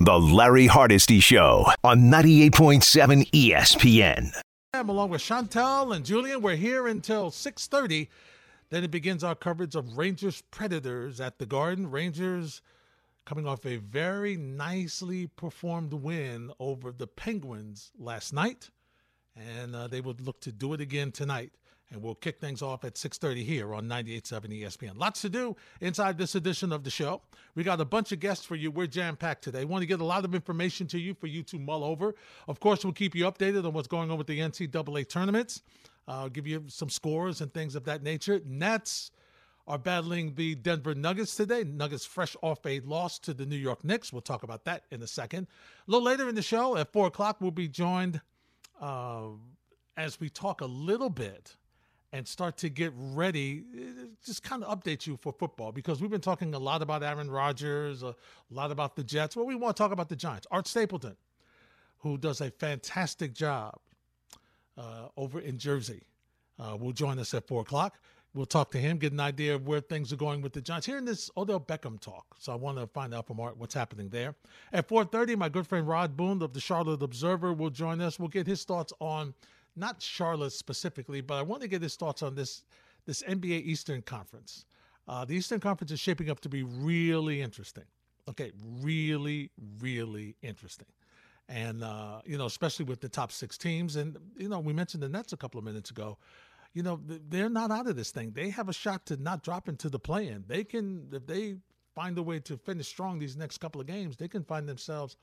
The Larry Hardesty Show on 98.7 ESPN. I'm along with Chantel and Julian. We're here until 6:30. Then it begins our coverage of Rangers Predators at the Garden. Rangers coming off a very nicely performed win over the Penguins last night, and uh, they would look to do it again tonight and we'll kick things off at 6.30 here on 98.7 espn lots to do inside this edition of the show. We got a bunch of guests for you. We're jam-packed today. Want to get a lot of information to you for you to mull over. Of course we'll keep you updated on what's going on with the ncaa tournaments. Uh, give you some scores and things of that nature. Nets are battling the Denver Nuggets today. Nuggets fresh off a loss to the New York Knicks. We'll talk about that in a second. A little later in the show, at 4 o'clock, we'll be joined uh, as we talk a little bit and start to get ready, just kind of update you for football because we've been talking a lot about Aaron Rodgers, a lot about the Jets. Well, we want to talk about the Giants. Art Stapleton, who does a fantastic job uh, over in Jersey, uh, will join us at four o'clock. We'll talk to him, get an idea of where things are going with the Giants. Hearing this Odell Beckham talk, so I want to find out from Art what's happening there. At 4:30, my good friend Rod Boone of the Charlotte Observer will join us. We'll get his thoughts on not Charlotte specifically, but I want to get his thoughts on this this NBA Eastern Conference. Uh, the Eastern Conference is shaping up to be really interesting. Okay, really, really interesting. And, uh, you know, especially with the top six teams. And, you know, we mentioned the Nets a couple of minutes ago. You know, they're not out of this thing. They have a shot to not drop into the play in. They can, if they find a way to finish strong these next couple of games, they can find themselves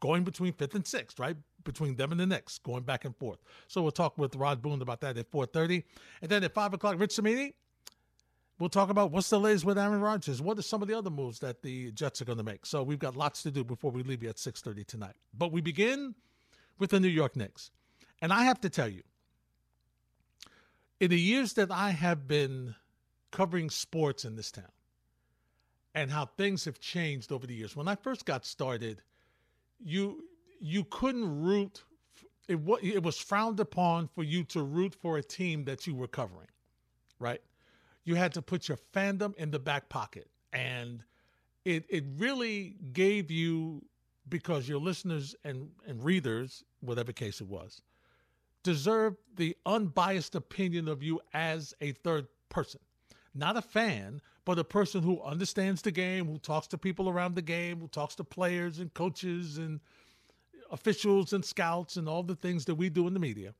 going between fifth and sixth, right? Between them and the Knicks, going back and forth. So we'll talk with Rod Boone about that at 4.30. And then at 5 o'clock, Rich Cimini, we'll talk about what's the latest with Aaron Rodgers. What are some of the other moves that the Jets are going to make? So we've got lots to do before we leave you at 6.30 tonight. But we begin with the New York Knicks. And I have to tell you, in the years that I have been covering sports in this town and how things have changed over the years, when I first got started – you you couldn't root. It it was frowned upon for you to root for a team that you were covering, right? You had to put your fandom in the back pocket, and it it really gave you because your listeners and and readers, whatever case it was, deserve the unbiased opinion of you as a third person, not a fan, but a person who understands the game, who talks to people around the game, who talks to players and coaches and officials and scouts and all the things that we do in the media,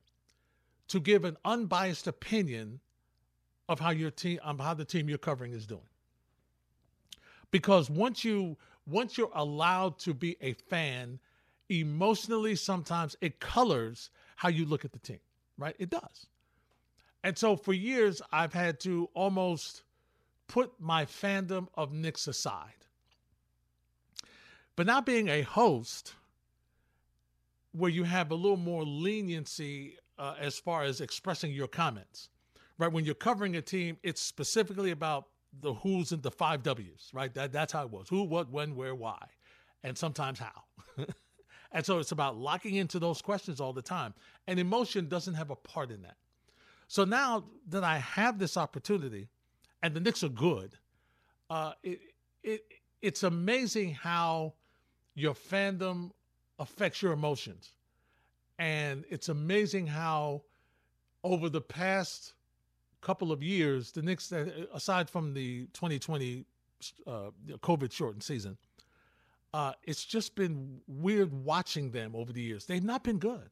to give an unbiased opinion of how your team, um, how the team you're covering is doing. Because once you once you're allowed to be a fan, emotionally sometimes it colors how you look at the team, right? It does. And so for years I've had to almost put my fandom of Knicks aside. But now being a host, where you have a little more leniency uh, as far as expressing your comments, right? When you're covering a team, it's specifically about the who's and the five W's, right? That, that's how it was who, what, when, where, why, and sometimes how. and so it's about locking into those questions all the time. And emotion doesn't have a part in that. So now that I have this opportunity, and the Knicks are good. Uh, it, it it's amazing how your fandom affects your emotions, and it's amazing how over the past couple of years, the Knicks, uh, aside from the 2020 uh, COVID shortened season, uh, it's just been weird watching them over the years. They've not been good.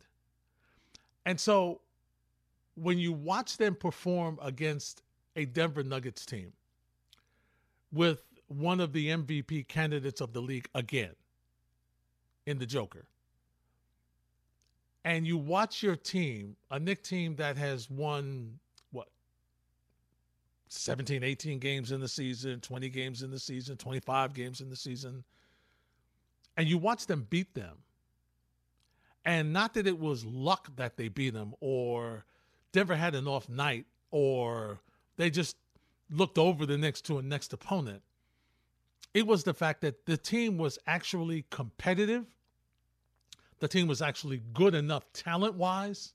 And so when you watch them perform against a Denver Nuggets team with one of the MVP candidates of the league again in the Joker. And you watch your team, a Knick team that has won what 17, 18 games in the season, 20 games in the season, 25 games in the season. And you watch them beat them. And not that it was luck that they beat them or Denver had an off night or they just looked over the next to a next opponent. It was the fact that the team was actually competitive. The team was actually good enough talent wise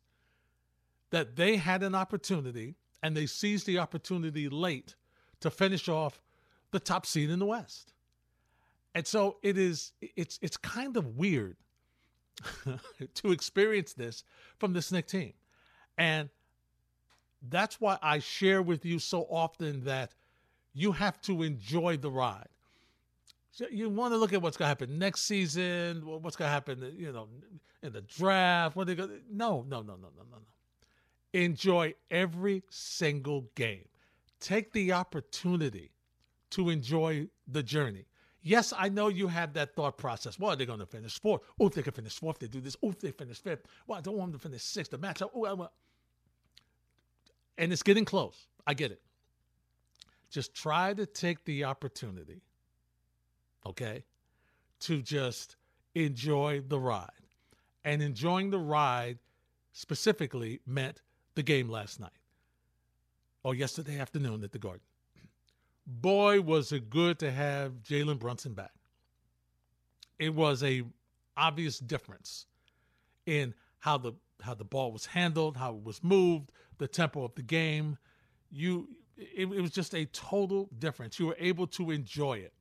that they had an opportunity and they seized the opportunity late to finish off the top seed in the West. And so it is it's it's kind of weird to experience this from the Snick team. And that's why I share with you so often that you have to enjoy the ride. You want to look at what's going to happen next season, what's going to happen, you know, in the draft. What they go? No, no, no, no, no, no, no. Enjoy every single game. Take the opportunity to enjoy the journey. Yes, I know you have that thought process. Well, are they're going to finish fourth. Oh, if they can finish fourth, they do this. Oh, if they finish fifth. Well, I don't want them to finish sixth. The matchup. Oh, I want. And it's getting close. I get it. Just try to take the opportunity, okay, to just enjoy the ride. And enjoying the ride specifically meant the game last night or yesterday afternoon at the Garden boy, was it good to have Jalen Brunson back. It was a obvious difference in how the how the ball was handled, how it was moved, the tempo of the game. You, it, it was just a total difference. You were able to enjoy it,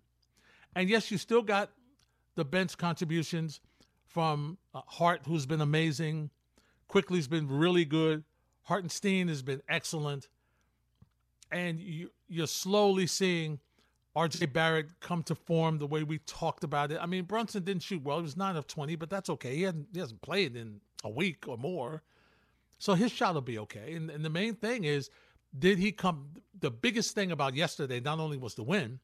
and yes, you still got the bench contributions from uh, Hart, who's been amazing. Quickley's been really good. Hartenstein has been excellent and you, you're slowly seeing RJ Barrett come to form the way we talked about it. I mean, Brunson didn't shoot well; he was nine of twenty, but that's okay. He hasn't he hasn't played in a week or more, so his shot will be okay. And, and the main thing is, did he come? The biggest thing about yesterday not only was the win,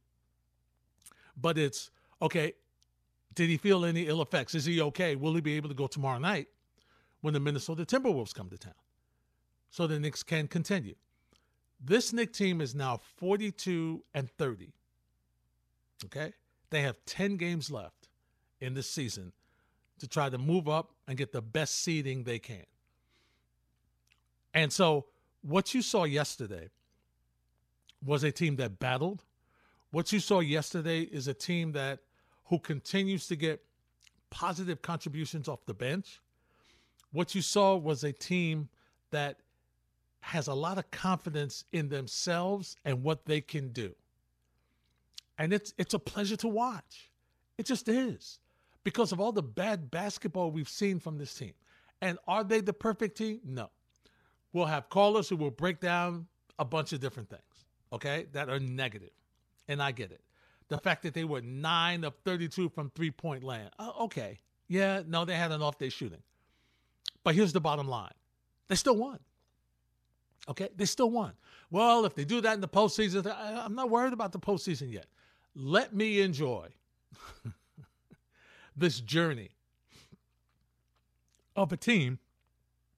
but it's okay. Did he feel any ill effects? Is he okay? Will he be able to go tomorrow night when the Minnesota Timberwolves come to town? So the Knicks can continue. This Knick team is now 42 and 30. Okay? They have 10 games left in this season to try to move up and get the best seeding they can. And so, what you saw yesterday was a team that battled. What you saw yesterday is a team that who continues to get positive contributions off the bench. What you saw was a team that has a lot of confidence in themselves and what they can do. And it's it's a pleasure to watch. It just is. Because of all the bad basketball we've seen from this team. And are they the perfect team? No. We'll have callers who will break down a bunch of different things, okay, that are negative. And I get it. The fact that they were 9 of 32 from three point land. Uh, okay. Yeah, no, they had an off day shooting. But here's the bottom line they still won. Okay, they still won. Well, if they do that in the postseason, I'm not worried about the postseason yet. Let me enjoy this journey of a team,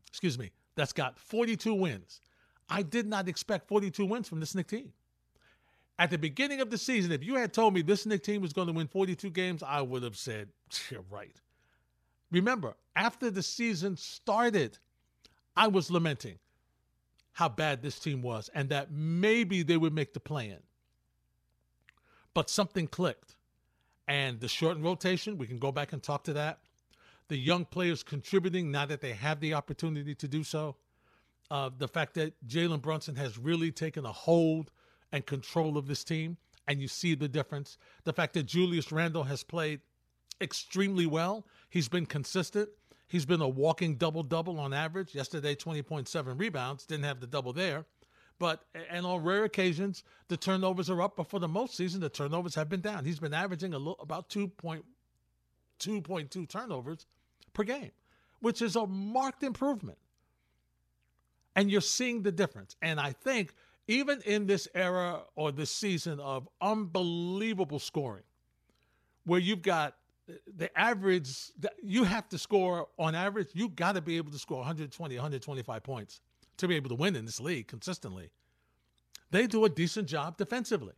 excuse me, that's got 42 wins. I did not expect 42 wins from this Knick team. At the beginning of the season, if you had told me this team was going to win 42 games, I would have said, you're right. Remember, after the season started, I was lamenting how bad this team was and that maybe they would make the play in. But something clicked. And the shortened rotation, we can go back and talk to that. The young players contributing now that they have the opportunity to do so. Uh, the fact that Jalen Brunson has really taken a hold and control of this team, and you see the difference. The fact that Julius Randle has played extremely well, he's been consistent. He's been a walking double double on average. Yesterday, 20.7 rebounds. Didn't have the double there. But, and on rare occasions, the turnovers are up. But for the most season, the turnovers have been down. He's been averaging a little, about 2.2 turnovers per game, which is a marked improvement. And you're seeing the difference. And I think even in this era or this season of unbelievable scoring, where you've got uh, the average you have to score on average you got to be able to score 120 125 points to be able to win in this league consistently. They do a decent job defensively.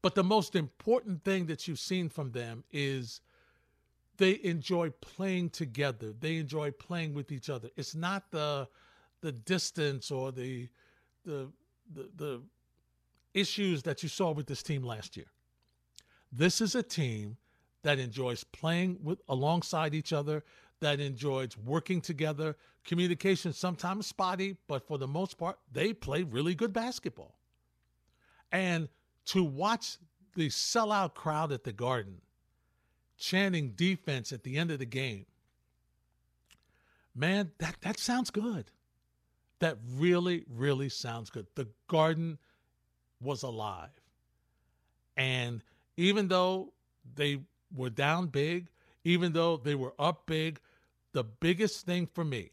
But the most important thing that you've seen from them is they enjoy playing together. They enjoy playing with each other. It's not the the distance or the the the, the issues that you saw with this team last year this is a team that enjoys playing with alongside each other, that enjoys working together. Communication sometimes spotty, but for the most part, they play really good basketball. And to watch the sellout crowd at the Garden chanting defense at the end of the game. Man, that, that sounds good. That really, really sounds good. The Garden was alive. And even though they were down big, even though they were up big, the biggest thing for me,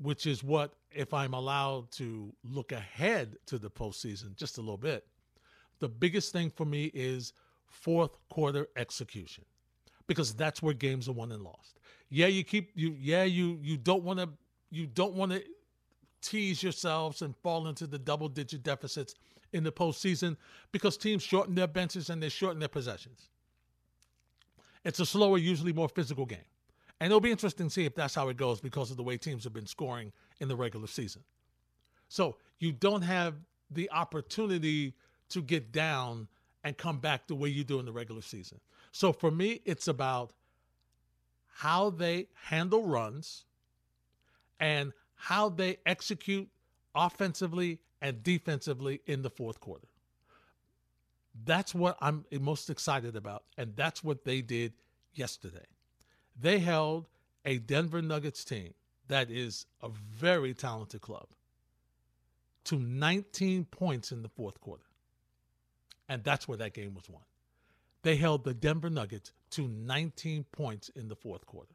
which is what, if I'm allowed to look ahead to the postseason just a little bit, the biggest thing for me is fourth quarter execution because that's where games are won and lost. Yeah, you keep you yeah, you you don't want to you don't want to tease yourselves and fall into the double digit deficits in the postseason because teams shorten their benches and they shorten their possessions. It's a slower, usually more physical game. And it'll be interesting to see if that's how it goes because of the way teams have been scoring in the regular season. So you don't have the opportunity to get down and come back the way you do in the regular season. So for me, it's about how they handle runs and how they execute offensively and defensively in the fourth quarter. That's what I'm most excited about. And that's what they did yesterday. They held a Denver Nuggets team that is a very talented club to 19 points in the fourth quarter. And that's where that game was won. They held the Denver Nuggets to 19 points in the fourth quarter.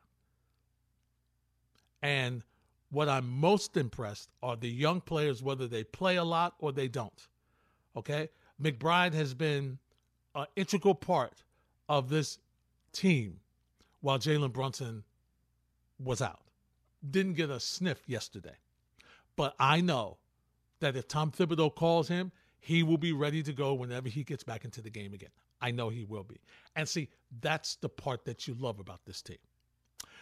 And what I'm most impressed are the young players, whether they play a lot or they don't. Okay? McBride has been an integral part of this team while Jalen Brunson was out. Didn't get a sniff yesterday. But I know that if Tom Thibodeau calls him, he will be ready to go whenever he gets back into the game again. I know he will be. And see, that's the part that you love about this team.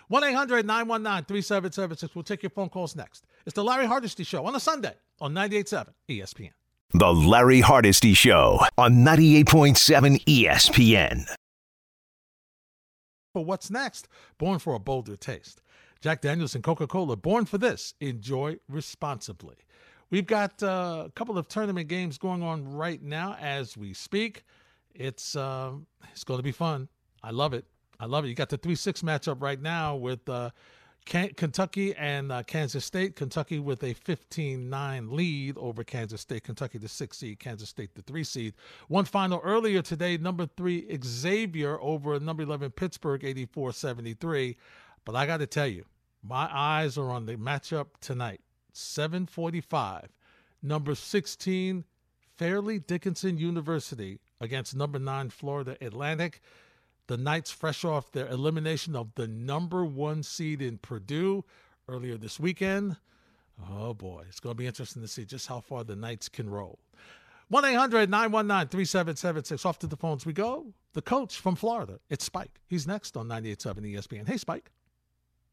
1 800 919 3776. We'll take your phone calls next. It's the Larry Hardesty Show on a Sunday on 98.7 ESPN. The Larry Hardesty Show on 98.7 ESPN. For what's next? Born for a bolder taste. Jack Daniels and Coca Cola, born for this. Enjoy responsibly. We've got uh, a couple of tournament games going on right now as we speak. It's uh, it's going to be fun. I love it. I love it. You got the three six matchup right now with uh, Kentucky and uh, Kansas State. Kentucky with a 15-9 lead over Kansas State. Kentucky the six seed, Kansas State the three seed. One final earlier today, number three Xavier over number 11 Pittsburgh, 84-73. But I got to tell you, my eyes are on the matchup tonight. 745. Number 16, Fairleigh Dickinson University against number 9, Florida Atlantic. The Knights, fresh off their elimination of the number one seed in Purdue earlier this weekend. Oh boy, it's going to be interesting to see just how far the Knights can roll. 1 800 919 3776. Off to the phones we go. The coach from Florida, it's Spike. He's next on 98.7 ESPN. Hey, Spike.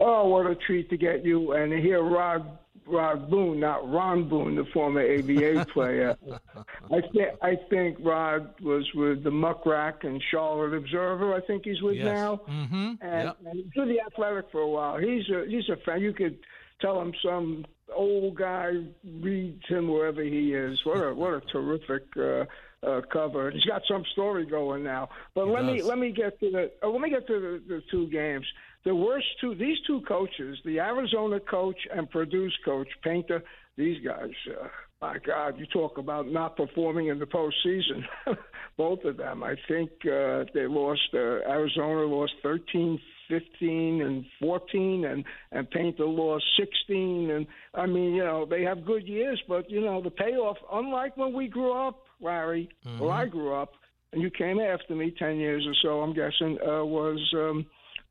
Oh, what a treat to get you and to hear Rod Rod Boone, not Ron Boone, the former ABA player. I think I think Rod was with the Muckrack and Charlotte Observer. I think he's with yes. now, mm-hmm. and, yep. and he's with the Athletic for a while. He's a he's a fan. You could tell him some old guy reads him wherever he is. What a what a terrific. Uh, uh, cover. He's got some story going now. But he let does. me let me get to the uh, let me get to the, the two games the worst two these two coaches, the Arizona coach and Purdue's coach, Painter, these guys, uh, my God, you talk about not performing in the postseason. Both of them, I think uh, they lost. Uh, Arizona lost 13, 15, and 14, and and Painter lost 16. And I mean, you know, they have good years, but you know, the payoff. Unlike when we grew up, Larry, mm-hmm. or I grew up, and you came after me 10 years or so, I'm guessing, uh, was. Um,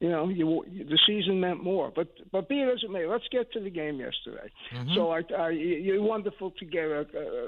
you know, you, the season meant more. But but be it as it may, let's get to the game yesterday. Mm-hmm. So I, I, you're wonderful to get uh,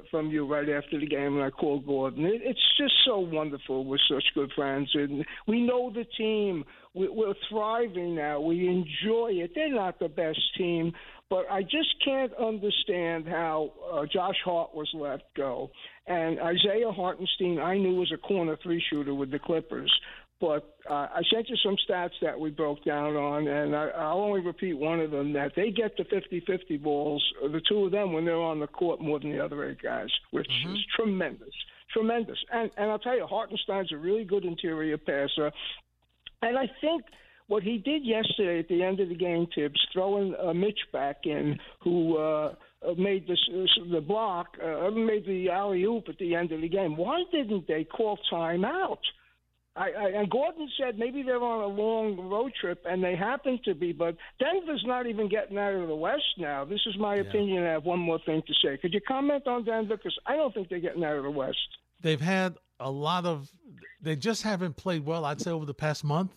from you right after the game, and I called Gordon. It, it's just so wonderful. We're such good friends, and we know the team. We, we're thriving now. We enjoy it. They're not the best team, but I just can't understand how uh, Josh Hart was let go. And Isaiah Hartenstein, I knew was a corner three shooter with the Clippers but uh, I sent you some stats that we broke down on, and I, I'll only repeat one of them that they get the 50 50 balls, the two of them, when they're on the court more than the other eight guys, which mm-hmm. is tremendous. Tremendous. And, and I'll tell you, Hartenstein's a really good interior passer. And I think what he did yesterday at the end of the game, Thibs, throwing uh, Mitch back in, who uh, made this, the block, uh, made the alley oop at the end of the game. Why didn't they call timeout? I, I, and Gordon said maybe they're on a long road trip, and they happen to be. But Denver's not even getting out of the West now. This is my yeah. opinion. I have one more thing to say. Could you comment on Denver? Because I don't think they're getting out of the West. They've had a lot of. They just haven't played well. I'd say over the past month.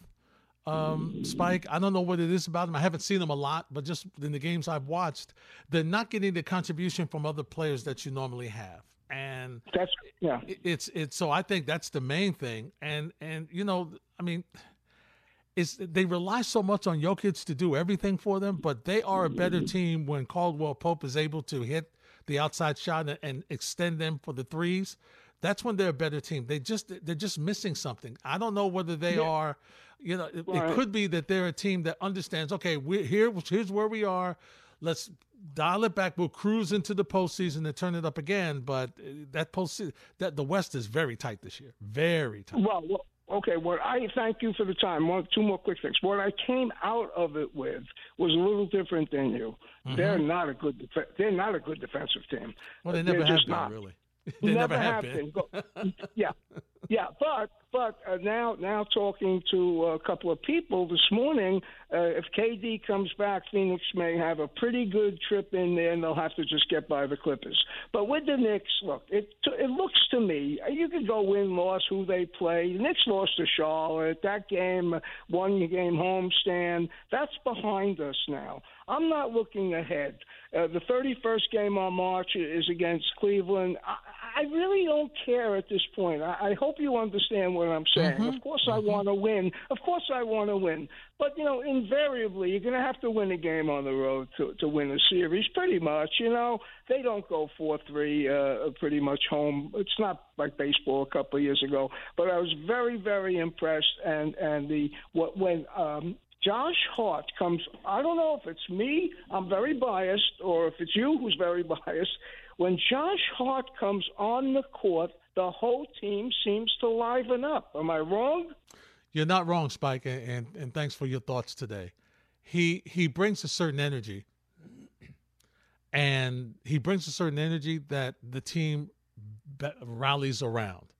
Um, Spike, I don't know what it is about them. I haven't seen them a lot, but just in the games I've watched, they're not getting the contribution from other players that you normally have and that's yeah. it's it's so i think that's the main thing. And and you know i mean it's they rely so much on Jokic to do everything for them but they are a better mm-hmm. team when Caldwell Pope is able to hit the outside shot and, and extend them for the threes. That's when they're a better team. They just they're just missing something. I don't know whether they yeah. are you know it, it, could be that they're a team that understands okay we're here here's where we are. Let's dial it back. We'll cruise into the postseason and turn it up again. But uh, that postseason, that the West is very tight this year, very tight. Well, well okay. What I thank you for the time. One, two more quick things. What I came out of it with was a little different than you. Mm-hmm. They're not a good. Def- they're not a good defensive team. Well, they never they're have been, not. really. They never, never have been. been. yeah, yeah, but but uh, now now talking to a couple of people this morning, uh, if KD comes back, Phoenix may have a pretty good trip in there, and they'll have to just get by the Clippers. But with the Knicks, look, it it looks to me you could go win loss who they play. The Knicks lost to Charlotte. That game, one game homestand, that's behind us now. I'm not looking ahead. Uh, the 31st game on March is against Cleveland. I, I really don't care at this point. I, I hope you understand what I'm saying. Mm-hmm. Of course, mm-hmm. I want to win. Of course, I want to win. But you know, invariably, you're going to have to win a game on the road to to win a series. Pretty much, you know, they don't go four three uh, pretty much home. It's not like baseball a couple of years ago. But I was very very impressed, and and the what when um, Josh Hart comes, I don't know if it's me, I'm very biased, or if it's you who's very biased. When Josh Hart comes on the court, the whole team seems to liven up. Am I wrong? You're not wrong, Spike, and, and, thanks for your thoughts today. He he brings a certain energy, and he brings a certain energy that the team rallies around.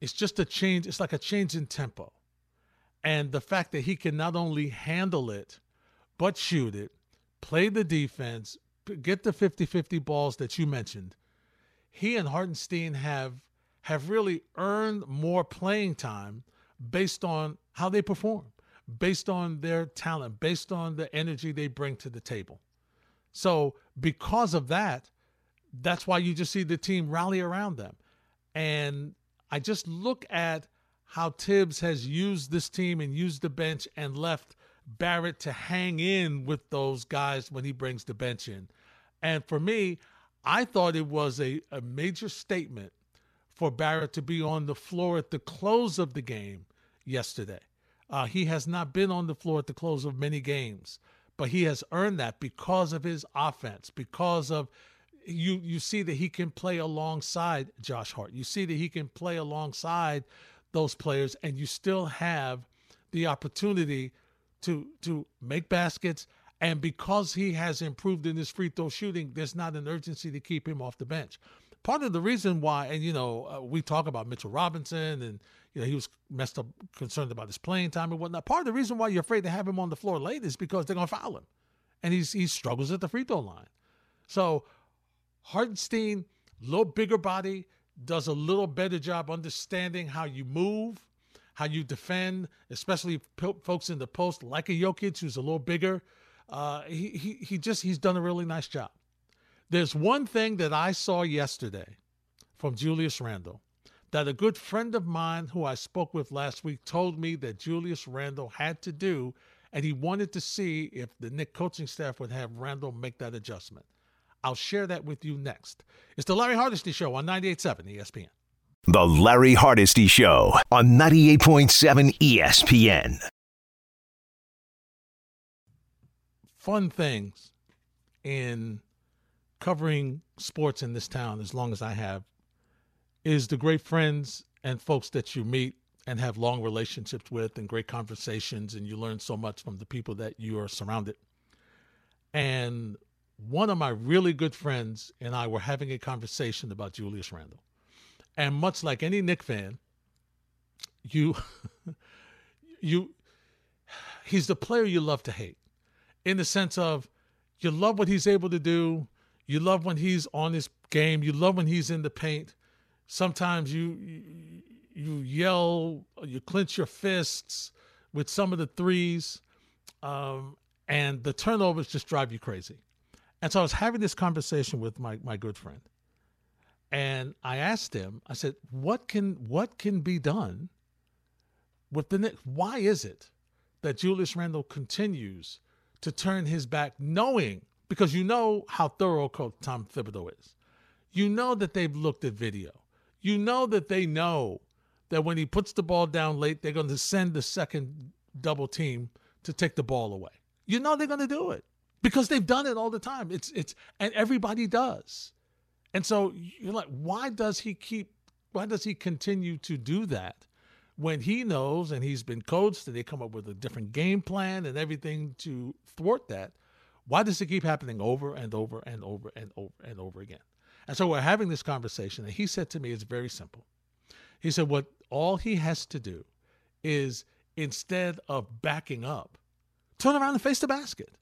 It's just a change. It's like a change in tempo and the fact that he can not only handle it, but shoot it, play the defense, get the 50 50 balls that you mentioned, he and Hartenstein have have really earned more playing time based on how they perform, based on their talent, based on the energy they bring to the table. So, because of that, that's why you just see the team rally around them. And I just look at how Thibs has used this team and used the bench and left Barrett to hang in with those guys when he brings the bench in. And for me, I thought it was a, a major statement for Barrett to be on the floor at the close of the game yesterday. Uh, he has not been on the floor at the close of many games, but he has earned that because of his offense, because of you you see that he can play alongside Josh Hart. You see that he can play alongside those players and you still have the opportunity to to make baskets and because he has improved in his free throw shooting there's not an urgency to keep him off the bench. Part of the reason why and you know uh, we talk about mitchell robinson and you know he was messed up concerned about his playing time and whatnot. Part of the reason why you're afraid to have him on the floor late is because they're going to foul him. And he's he struggles at the free throw line. So hartenstein little bigger body does a little better job understanding how you move, how you defend, especially p- folks in the post like a Jokic who's a little bigger. Uh, he, he he just he's done a really nice job. There's one thing that I saw yesterday from Julius Randle that a good friend of mine who I spoke with last week told me that Julius Randle had to do, and he wanted to see if the Knick coaching staff would have Randle make that adjustment. I'll share that with you next. It's the Larry Hardesty Show on 98.7 ESPN. The Larry Hardesty Show on 98.7 ESPN. Fun things in covering sports in this town, as long as I have, is the great friends and folks that you meet and have long relationships with and great conversations, and you learn so much from the people that you are surrounded. And one of my really good friends and I were having a conversation about Julius Randle. And much like any Knick fan, you you he's the player you love to hate in the sense of you love what he's able to do, you love when he's on his game, you love when he's in the paint. Sometimes you you yell, you clench your fists with some of the threes, um, and the turnovers just drive you crazy. And so I was having this conversation with my, my good friend. And I asked him, I said, what can what can be done with the Knicks? Why is it that Julius Randle continues to turn his back, knowing because you know how thorough Coach Tom Thibodeau is. You know that they've looked at video. You know that they know that when he puts the ball down late, they're going to send the second double team to take the ball away. You know they're going to do it because they've done it all the time. It's it's and everybody does. And so you're like, why does he keep? Why does he continue to do that when he knows and he's been coached and they come up with a different game plan and everything to thwart that? Why does it keep happening over and over and over and over and over again? And so we're having this conversation, and he said to me, it's very simple. He said, what all he has to do is instead of backing up, turn around and face the basket.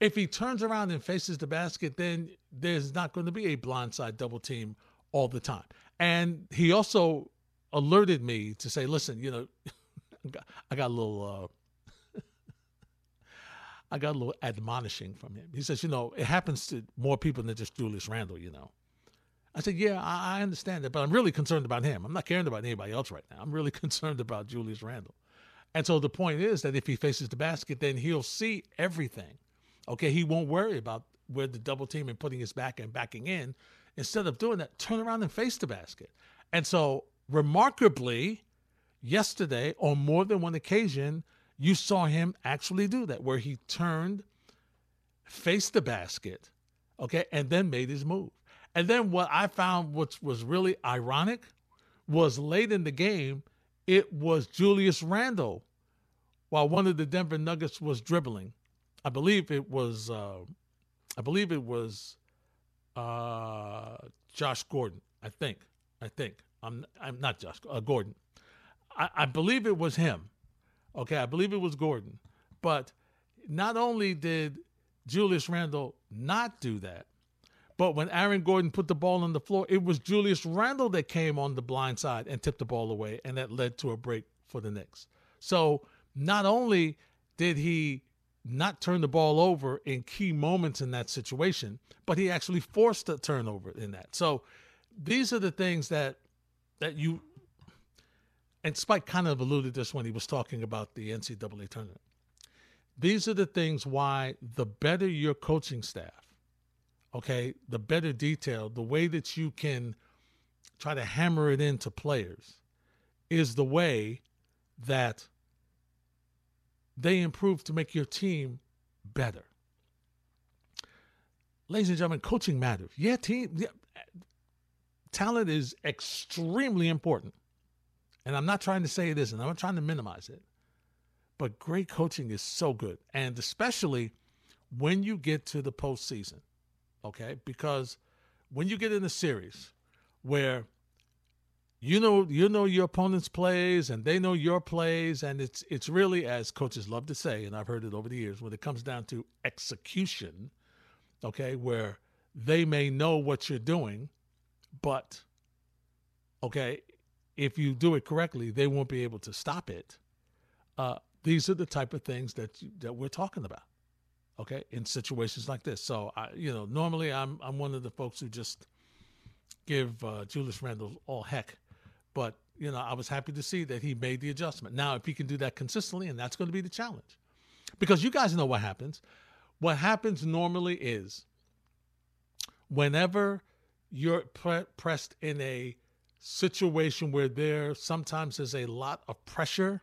If he turns around and faces the basket, then there's not going to be a blindside double team all the time. And he also alerted me to say, listen, you know, I got a little. Uh, I got a little admonishing from him. He says, you know, it happens to more people than just Julius Randle, you know. I said, yeah, I, I understand that, but I'm really concerned about him. I'm not caring about anybody else right now. I'm really concerned about Julius Randle. And so the point is that if he faces the basket, then he'll see everything. Okay, he won't worry about where the double team and putting his back and backing in. Instead of doing that, turn around and face the basket. And so, remarkably, yesterday, on more than one occasion, you saw him actually do that, where he turned, faced the basket, okay, and then made his move. And then what I found, which was really ironic, was late in the game, it was Julius Randle while one of the Denver Nuggets was dribbling I believe it was uh, I believe it was uh, Josh Gordon. I think. I think. I'm I'm not Josh uh, Gordon. I, I believe it was him. Okay, I believe it was Gordon. But not only did Julius Randle not do that, but when Aaron Gordon put the ball on the floor, it was Julius Randle that came on the blind side and tipped the ball away, and that led to a break for the Knicks. So not only did he not turn the ball over in key moments in that situation, but he actually forced a turnover in that. So these are the things that that you and Spike kind of alluded to this when he was talking about the NCAA tournament. These are the things why the better your coaching staff, okay, the better detail, the way that you can try to hammer it into players is the way that they improve to make your team better. Ladies and gentlemen, coaching matters. Yeah, team yeah, talent is extremely important. And I'm not trying to say it isn't. I'm not trying to minimize it. But great coaching is so good. And especially when you get to the postseason. Okay? Because when you get in a series where you know you know your opponent's plays and they know your plays and it's it's really as coaches love to say and I've heard it over the years when it comes down to execution okay where they may know what you're doing but okay if you do it correctly they won't be able to stop it uh, these are the type of things that that we're talking about okay in situations like this so I you know normally I'm I'm one of the folks who just give uh, Julius Randle all heck but you know, I was happy to see that he made the adjustment. Now, if he can do that consistently, and that's going to be the challenge, because you guys know what happens. What happens normally is whenever you're pre- pressed in a situation where there sometimes is a lot of pressure,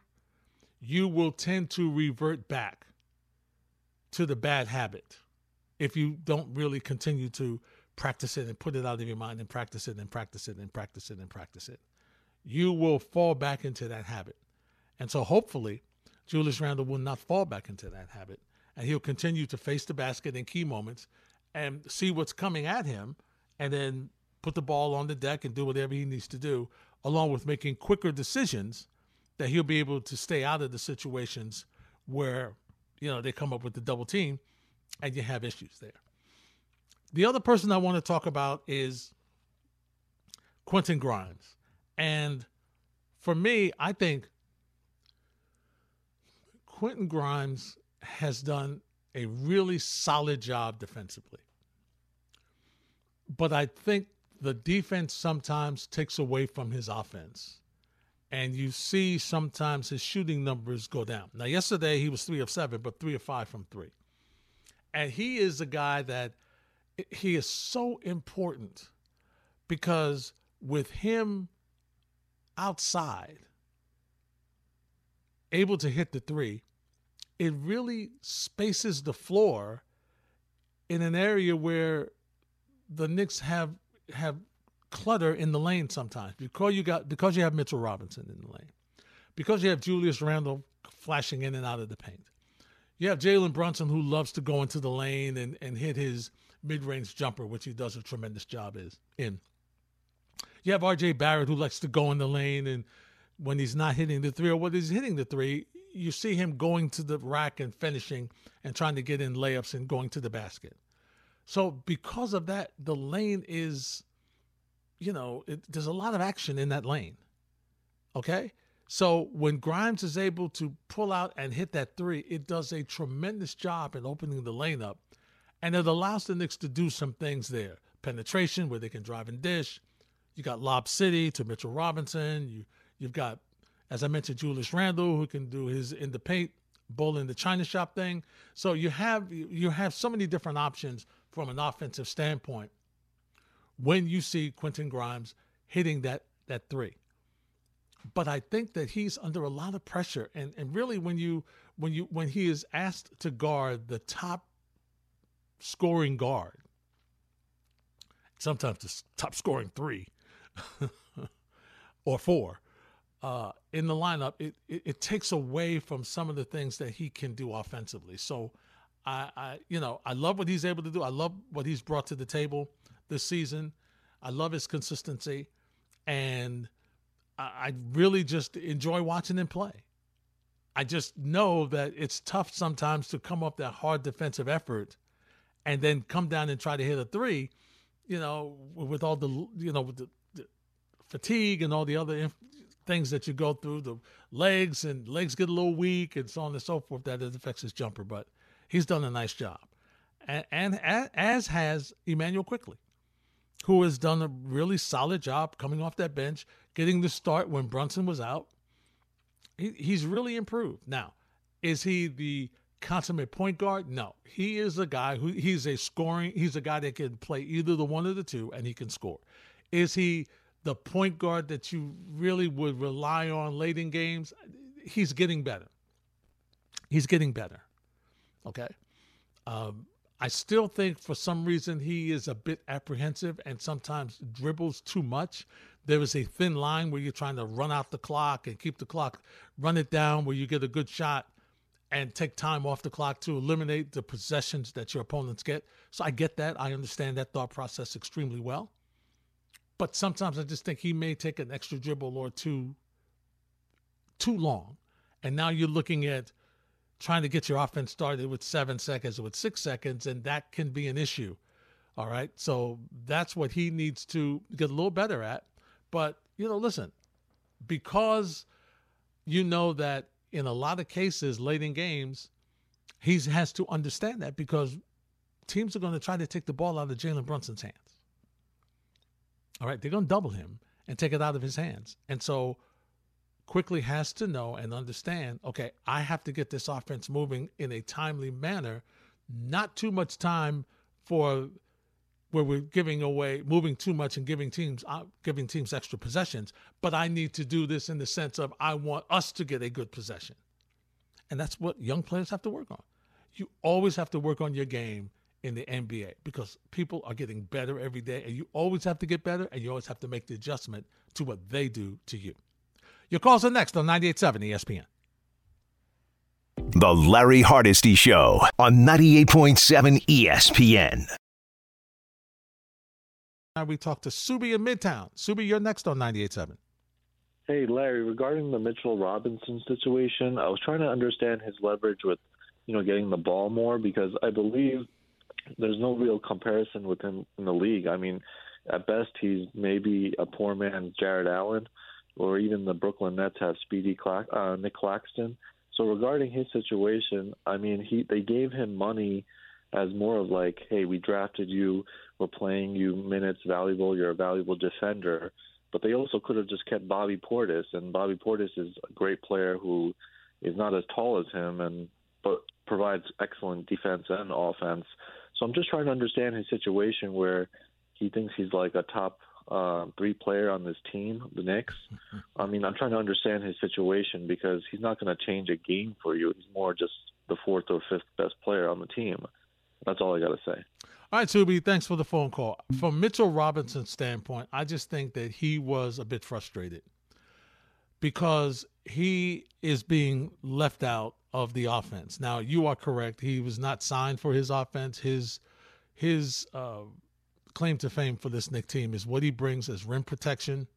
you will tend to revert back to the bad habit if you don't really continue to practice it and put it out of your mind and practice it and practice it and practice it and practice it. You will fall back into that habit. And so hopefully, Julius Randle will not fall back into that habit and he'll continue to face the basket in key moments and see what's coming at him and then put the ball on the deck and do whatever he needs to do, along with making quicker decisions that he'll be able to stay out of the situations where, you know, they come up with the double team and you have issues there. The other person I want to talk about is Quentin Grimes. And for me, I think Quentin Grimes has done a really solid job defensively. But I think the defense sometimes takes away from his offense. And you see sometimes his shooting numbers go down. Now, yesterday he was three of seven, but three of five from three. And he is a guy that he is so important because with him outside, able to hit the three, it really spaces the floor in an area where the Knicks have have clutter in the lane sometimes because you got because you have Mitchell Robinson in the lane, because you have Julius Randle flashing in and out of the paint. You have Jalen Brunson who loves to go into the lane and, and hit his mid-range jumper, which he does a tremendous job is in. You have RJ Barrett who likes to go in the lane and when he's not hitting the three or when he's hitting the three, you see him going to the rack and finishing and trying to get in layups and going to the basket. So because of that, the lane is, you know, it, there's a lot of action in that lane. Okay. So when Grimes is able to pull out and hit that three, it does a tremendous job in opening the lane up. And it allows the Knicks to do some things there. Penetration where they can drive and dish. You got Lob City to Mitchell Robinson. You you've got, as I mentioned, Julius Randle who can do his in the paint, bull in the China shop thing. So you have you have so many different options from an offensive standpoint when you see Quentin Grimes hitting that that three. But I think that he's under a lot of pressure, and and really when you when you when he is asked to guard the top scoring guard, sometimes the top scoring three or four uh, in the lineup, it, it, it takes away from some of the things that he can do offensively. So I, I, you know, I love what he's able to do. I love what he's brought to the table this season. I love his consistency, and I, I really just enjoy watching him play. I just know that it's tough sometimes to come up that hard defensive effort, and then come down and try to hit a three. You know, with all the you know with the, the fatigue and all the other inf- things that you go through, the legs and legs get a little weak and so on and so forth. That it affects his jumper, but he's done a nice job, and, and as has Immanuel Quickley, who has done a really solid job coming off that bench, getting the start when Brunson was out. He, he's really improved. Now, is he the consummate point guard? No, he is a guy who he's a scoring. He's a guy that can play either the one or the two, and he can score. Is he the point guard that you really would rely on late in games? He's getting better. He's getting better. Okay. Um, I still think for some reason he is a bit apprehensive and sometimes dribbles too much. There is a thin line where you're trying to run out the clock and keep the clock, run it down where you get a good shot and take time off the clock to eliminate the possessions that your opponents get. So I get that. I understand that thought process extremely well. But sometimes I just think he may take an extra dribble or two too long. And now you're looking at trying to get your offense started with seven seconds or with six seconds, and that can be an issue. All right. So that's what he needs to get a little better at. But, you know, listen, because you know that in a lot of cases late in games, he has to understand that because teams are going to try to take the ball out of Jalen Brunson's hands. All right. They're going to double him and take it out of his hands. And so Quickley has to know and understand okay, I have to get this offense moving in a timely manner, not too much time for where we're giving away, moving too much and giving teams uh, giving teams extra possessions. But I need to do this in the sense of I want us to get a good possession, and that's what young players have to work on. You always have to work on your game in the NBA because people are getting better every day, and you always have to get better, and you always have to make the adjustment to what they do to you. Your calls are next on 98.7 ESPN. The Larry Hardesty Show on 98.7 ESPN. Now we talk to Subi in Midtown. Subi, you're next on 98.7. Hey, Larry, regarding the Mitchell Robinson situation, I was trying to understand his leverage with, you know, getting the ball more because I believe there's no real comparison with him in the league. I mean, at best, he's maybe a poor man's Jarrett Allen, or even the Brooklyn Nets have Speedy Clack, uh, Nick Claxton. So regarding his situation, I mean, he they gave him money as more of like, hey, we drafted you, we're playing you minutes, valuable, you're a valuable defender. But they also could have just kept Bobby Portis, and Bobby Portis is a great player who is not as tall as him, and but provides excellent defense and offense. So I'm just trying to understand his situation where he thinks he's like a top uh, three player on this team, the Knicks. I mean, I'm trying to understand his situation because he's not going to change a game for you. He's more just the fourth or fifth best player on the team. That's all I got to say. All right, Subi, thanks for the phone call. From Mitchell Robinson's standpoint, I just think that he was a bit frustrated because he is being left out of the offense. Now, you are correct. He was not signed for his offense. His his uh, claim to fame for this Knick team is what he brings as rim protection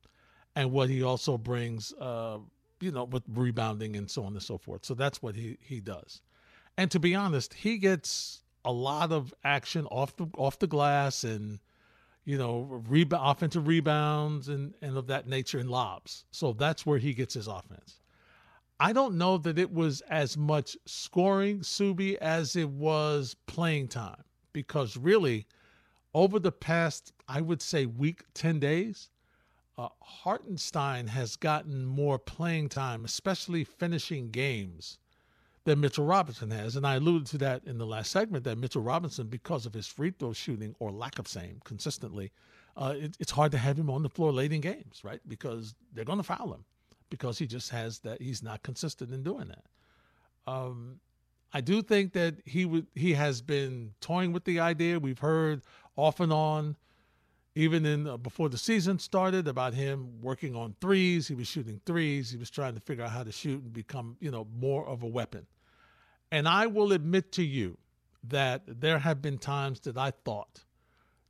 and what he also brings, uh, you know, with rebounding and so on and so forth. So that's what he, he does. And to be honest, he gets a lot of action off the off the glass and you know rebound offensive rebounds and and of that nature and lobs. So that's where he gets his offense. I don't know that it was as much scoring Subi as it was playing time because really over the past, I would say, week, 10 days, uh, Hartenstein has gotten more playing time, especially finishing games, than Mitchell Robinson has. And I alluded to that in the last segment that Mitchell Robinson, because of his free throw shooting or lack of same consistently, uh, it, it's hard to have him on the floor late in games, right? Because they're going to foul him because he just has that, he's not consistent in doing that. Um, I do think that he would he has been toying with the idea. We've heard off and on, even in uh, before the season started, about him working on threes. He was shooting threes. He was trying to figure out how to shoot and become you know more of a weapon. And I will admit to you that there have been times that I thought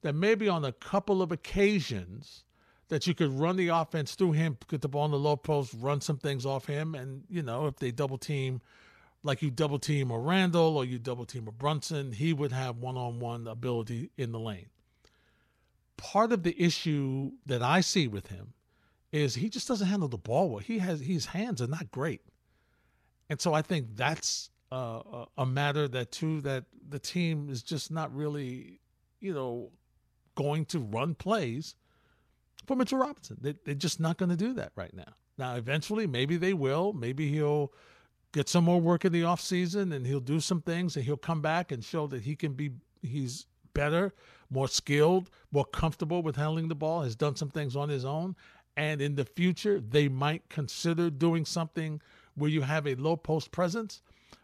that maybe on a couple of occasions that you could run the offense through him, get the ball in the low post, run some things off him, and you know if they double team like you double team a Randle or you double team a Brunson, he would have one on one ability in the lane. Part of the issue that I see with him is he just doesn't handle the ball well. He has his hands are not great, and so I think that's uh, a matter that too that the team is just not really, you know, going to run plays for Mitchell Robinson. They, they're just not going to do that right now. Now, eventually, maybe they will. Maybe he'll get some more work in the off season and he'll do some things and he'll come back and show that he can be he's better, more skilled, more comfortable with handling the ball, has done some things on his own. And in the future, they might consider doing something where you have a low post presence.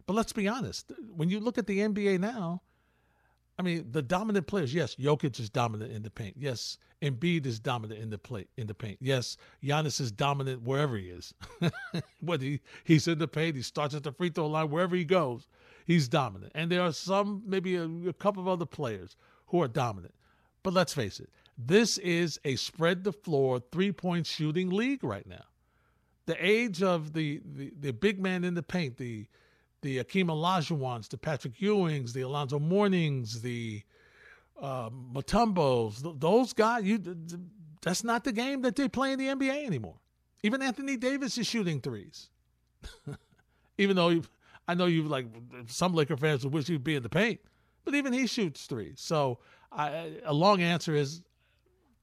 But let's be honest, when you look at the NBA now, I mean, the dominant players, yes, Jokic is dominant in the paint. Yes, Embiid is dominant in the plate in the paint. Yes, Giannis is dominant wherever he is. Whether he, he's in the paint, he starts at the free throw line, wherever he goes, he's dominant. And there are some, maybe a, a couple of other players who are dominant. But let's face it, this is a spread the floor three point shooting league right now. The age of the, the, the big man in the paint, the the Akeem Olajuwons, the Patrick Ewings, the Alonzo Mournings, the uh, Mutombos, those guys, you that's not the game that they play in the NBA anymore. Even Anthony Davis is shooting threes. even though I know you like some Laker fans would wish he'd be in the paint, but even he shoots threes. So I, a long answer is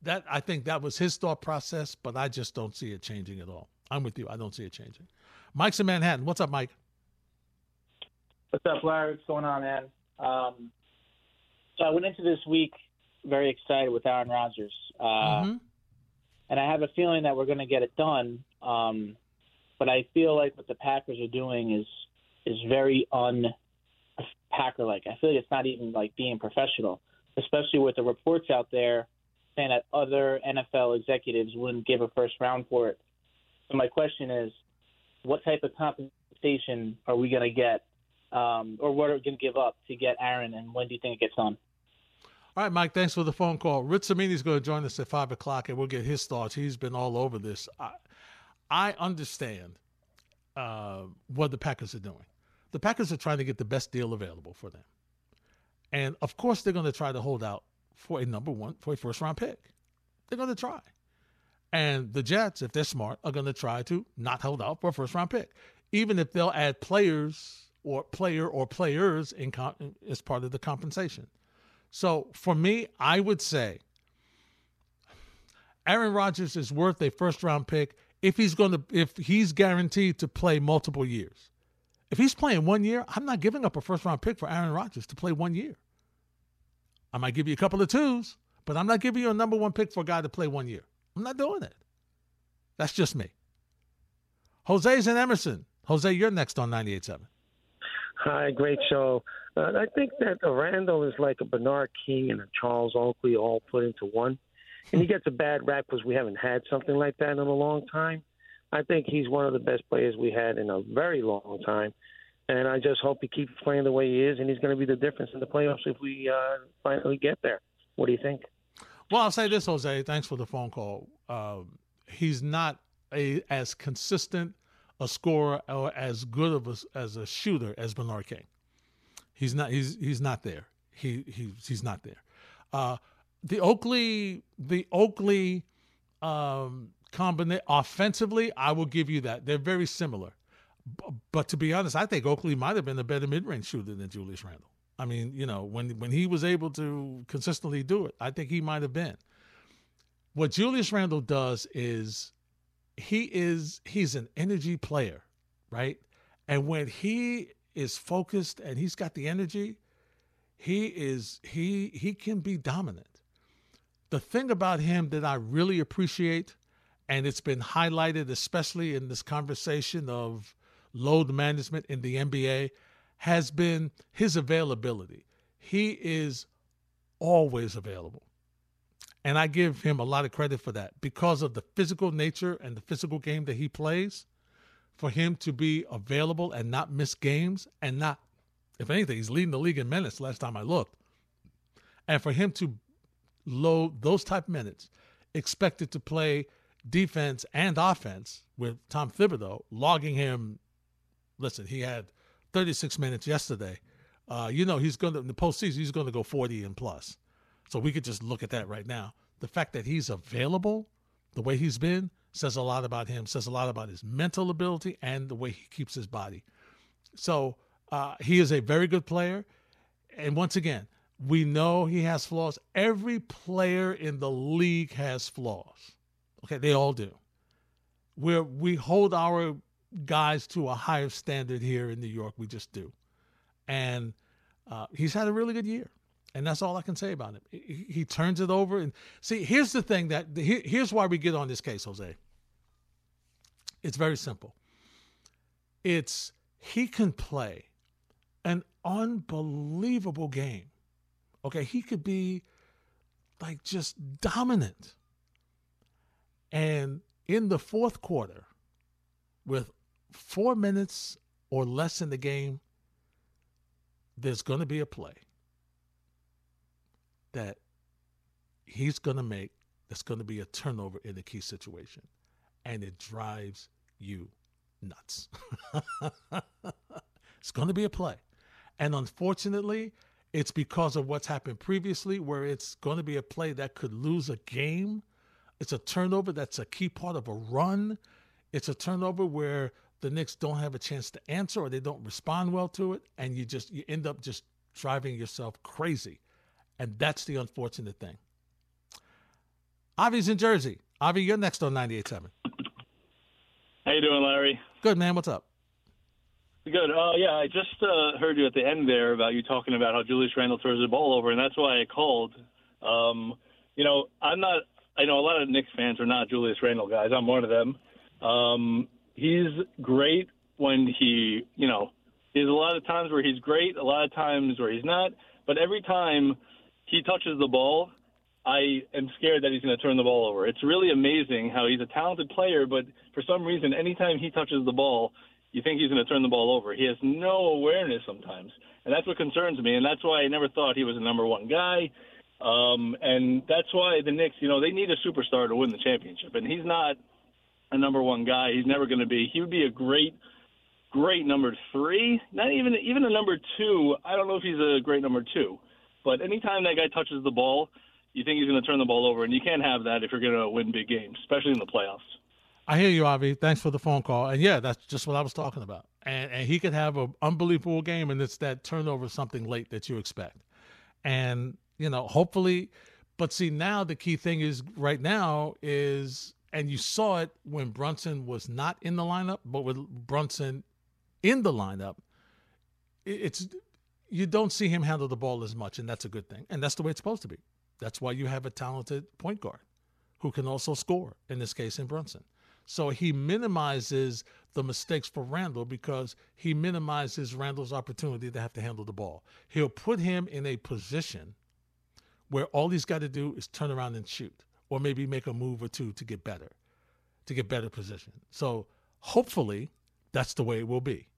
that I think that was his thought process, but I just don't see it changing at all. I'm with you. I don't see it changing. Mike's in Manhattan. What's up, Mike? What's up, Larry? What's going on, man? Um, so I went into this week very excited with Aaron Rodgers, uh, Mhm. and I have a feeling that we're going to get it done. Um, but I feel like what the Packers are doing is is very un Packer like. I feel like it's not even like being professional, especially with the reports out there saying that other NFL executives wouldn't give a first round for it. So my question is, what type of compensation are we going to get, um, or what are we going to give up to get Aaron, and when do you think it gets done? All right, Mike, thanks for the phone call. Rich is going to join us at 5 o'clock, and we'll get his thoughts. He's been all over this. I, I understand uh, what the Packers are doing. The Packers are trying to get the best deal available for them. And, of course, they're going to try to hold out for a number one, for a first-round pick. They're going to try. And the Jets, if they're smart, are going to try to not hold out for a first-round pick, even if they'll add players or player or players in as part of the compensation. So for me, I would say Aaron Rodgers is worth a first round pick if he's going to if he's guaranteed to play multiple years. If he's playing one year, I'm not giving up a first round pick for Aaron Rodgers to play one year. I might give you a couple of twos, but I'm not giving you a number one pick for a guy to play one year. I'm not doing it. That's just me. Jose's in Emerson. Jose, you're next on 98.7. Hi, great show. Uh, I think that Randle is like a Bernard King and a Charles Oakley all put into one. And he gets a bad rap because we haven't had something like that in a long time. I think he's one of the best players we had in a very long time. And I just hope he keeps playing the way he is, and he's going to be the difference in the playoffs if we uh, finally get there. What do you think? Well, I'll say this, Jose. Thanks for the phone call. Um, he's not a as consistent a scorer or as good of a, as a shooter as Bernard King. He's not. He's he's not there. He he he's not there. Uh, the Oakley the Oakley um, offensively, I will give you that. They're very similar. B- but to be honest, I think Oakley might have been a better mid range shooter than Julius Randle. I mean, you know, when when he was able to consistently do it, I think he might have been. What Julius Randle does is he is he's an energy player, right? And when he is focused and he's got the energy, he is he he can be dominant. The thing about him that I really appreciate, and it's been highlighted especially in this conversation of load management in the NBA, has been his availability. He is always available. And I give him a lot of credit for that because of the physical nature and the physical game that he plays. For him to be available and not miss games and not, if anything, he's leading the league in minutes last time I looked. And for him to load those type minutes, expected to play defense and offense with Tom Thibodeau logging him. Listen, he had 36 minutes yesterday. Uh, you know, he's going to, in the postseason, he's going to go 40 and plus. So we could just look at that right now. The fact that he's available the way he's been says a lot about him, says a lot about his mental ability and the way he keeps his body. So uh, he is a very good player. And once again, we know he has flaws. Every player in the league has flaws. Okay, they all do. Where we hold our guys to a higher standard here in New York, we just do. And uh, he's had a really good year. And that's all I can say about him. He, he turns it over. And see, here's the thing that here, here's why we get on this case, Jose. It's very simple. It's he can play an unbelievable game. Okay, he could be like just dominant. And in the fourth quarter, with four minutes or less in the game, there's going to be a play that he's going to make that's going to be a turnover in a key situation. And it drives you nuts. it's going to be a play. And unfortunately, it's because of what's happened previously, where it's going to be a play that could lose a game. It's a turnover that's a key part of a run. It's a turnover where the Knicks don't have a chance to answer or they don't respond well to it. And you just, you end up just driving yourself crazy. And that's the unfortunate thing. Avi's in Jersey. Avi, you're next on 98.7. How you doing, Larry? Good, man. What's up? Good. Uh, yeah, I just uh, heard you at the end there about you talking about how Julius Randle throws the ball over, and that's why I called. Um, you know, I'm not. I know a lot of Knicks fans are not Julius Randle guys. I'm one of them. Um, he's great when he, you know, there's a lot of times where he's great, a lot of times where he's not. But every time he touches the ball, I am scared that he's going to turn the ball over. It's really amazing how he's a talented player, but for some reason, anytime he touches the ball, you think he's going to turn the ball over. He has no awareness sometimes, and that's what concerns me. And that's why I never thought he was a number one guy. Um, and that's why the Knicks, you know, they need a superstar to win the championship, and he's not a number one guy. He's never going to be. He would be a great, great number three. Not even even a number two. I don't know if he's a great number two, but anytime that guy touches the ball, you think he's going to turn the ball over, and you can't have that if you're going to win big games, especially in the playoffs. I hear you, Avi. Thanks for the phone call. And yeah, that's just what I was talking about. And and he could have an unbelievable game, and it's that turnover something late that you expect. And you know, hopefully, but see now the key thing is right now is, and you saw it when Brunson was not in the lineup, but with Brunson in the lineup, it's you don't see him handle the ball as much, and that's a good thing. And that's the way it's supposed to be. That's why you have a talented point guard who can also score, in this case, in Brunson. So he minimizes the mistakes for Randle because he minimizes Randle's opportunity to have to handle the ball. He'll put him in a position where all he's got to do is turn around and shoot, or maybe make a move or two to get better, to get better position. So hopefully that's the way it will be.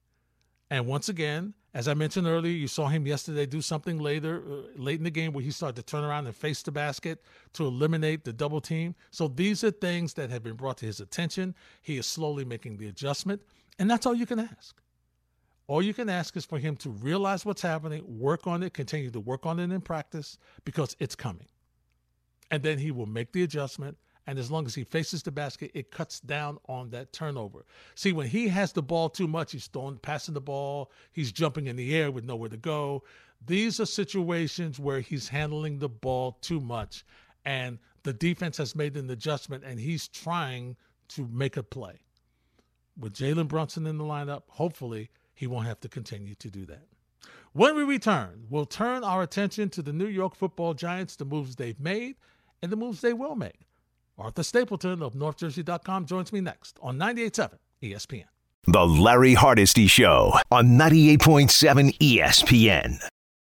And once again, as I mentioned earlier, you saw him yesterday do something later, uh, late in the game, where he started to turn around and face the basket to eliminate the double team. So these are things that have been brought to his attention. He is slowly making the adjustment, and that's all you can ask. All you can ask is for him to realize what's happening, work on it, continue to work on it in practice because it's coming. And then he will make the adjustment. And as long as he faces the basket, it cuts down on that turnover. See, when he has the ball too much, he's throwing, passing the ball, he's jumping in the air with nowhere to go. These are situations where he's handling the ball too much. And the defense has made an adjustment and he's trying to make a play. With Jalen Brunson in the lineup, hopefully he won't have to continue to do that. When we return, we'll turn our attention to the New York football giants, the moves they've made, and the moves they will make. Arthur Stapleton of NorthJersey.com joins me next on 98.7 ESPN. The Larry Hardesty Show on 98.7 ESPN.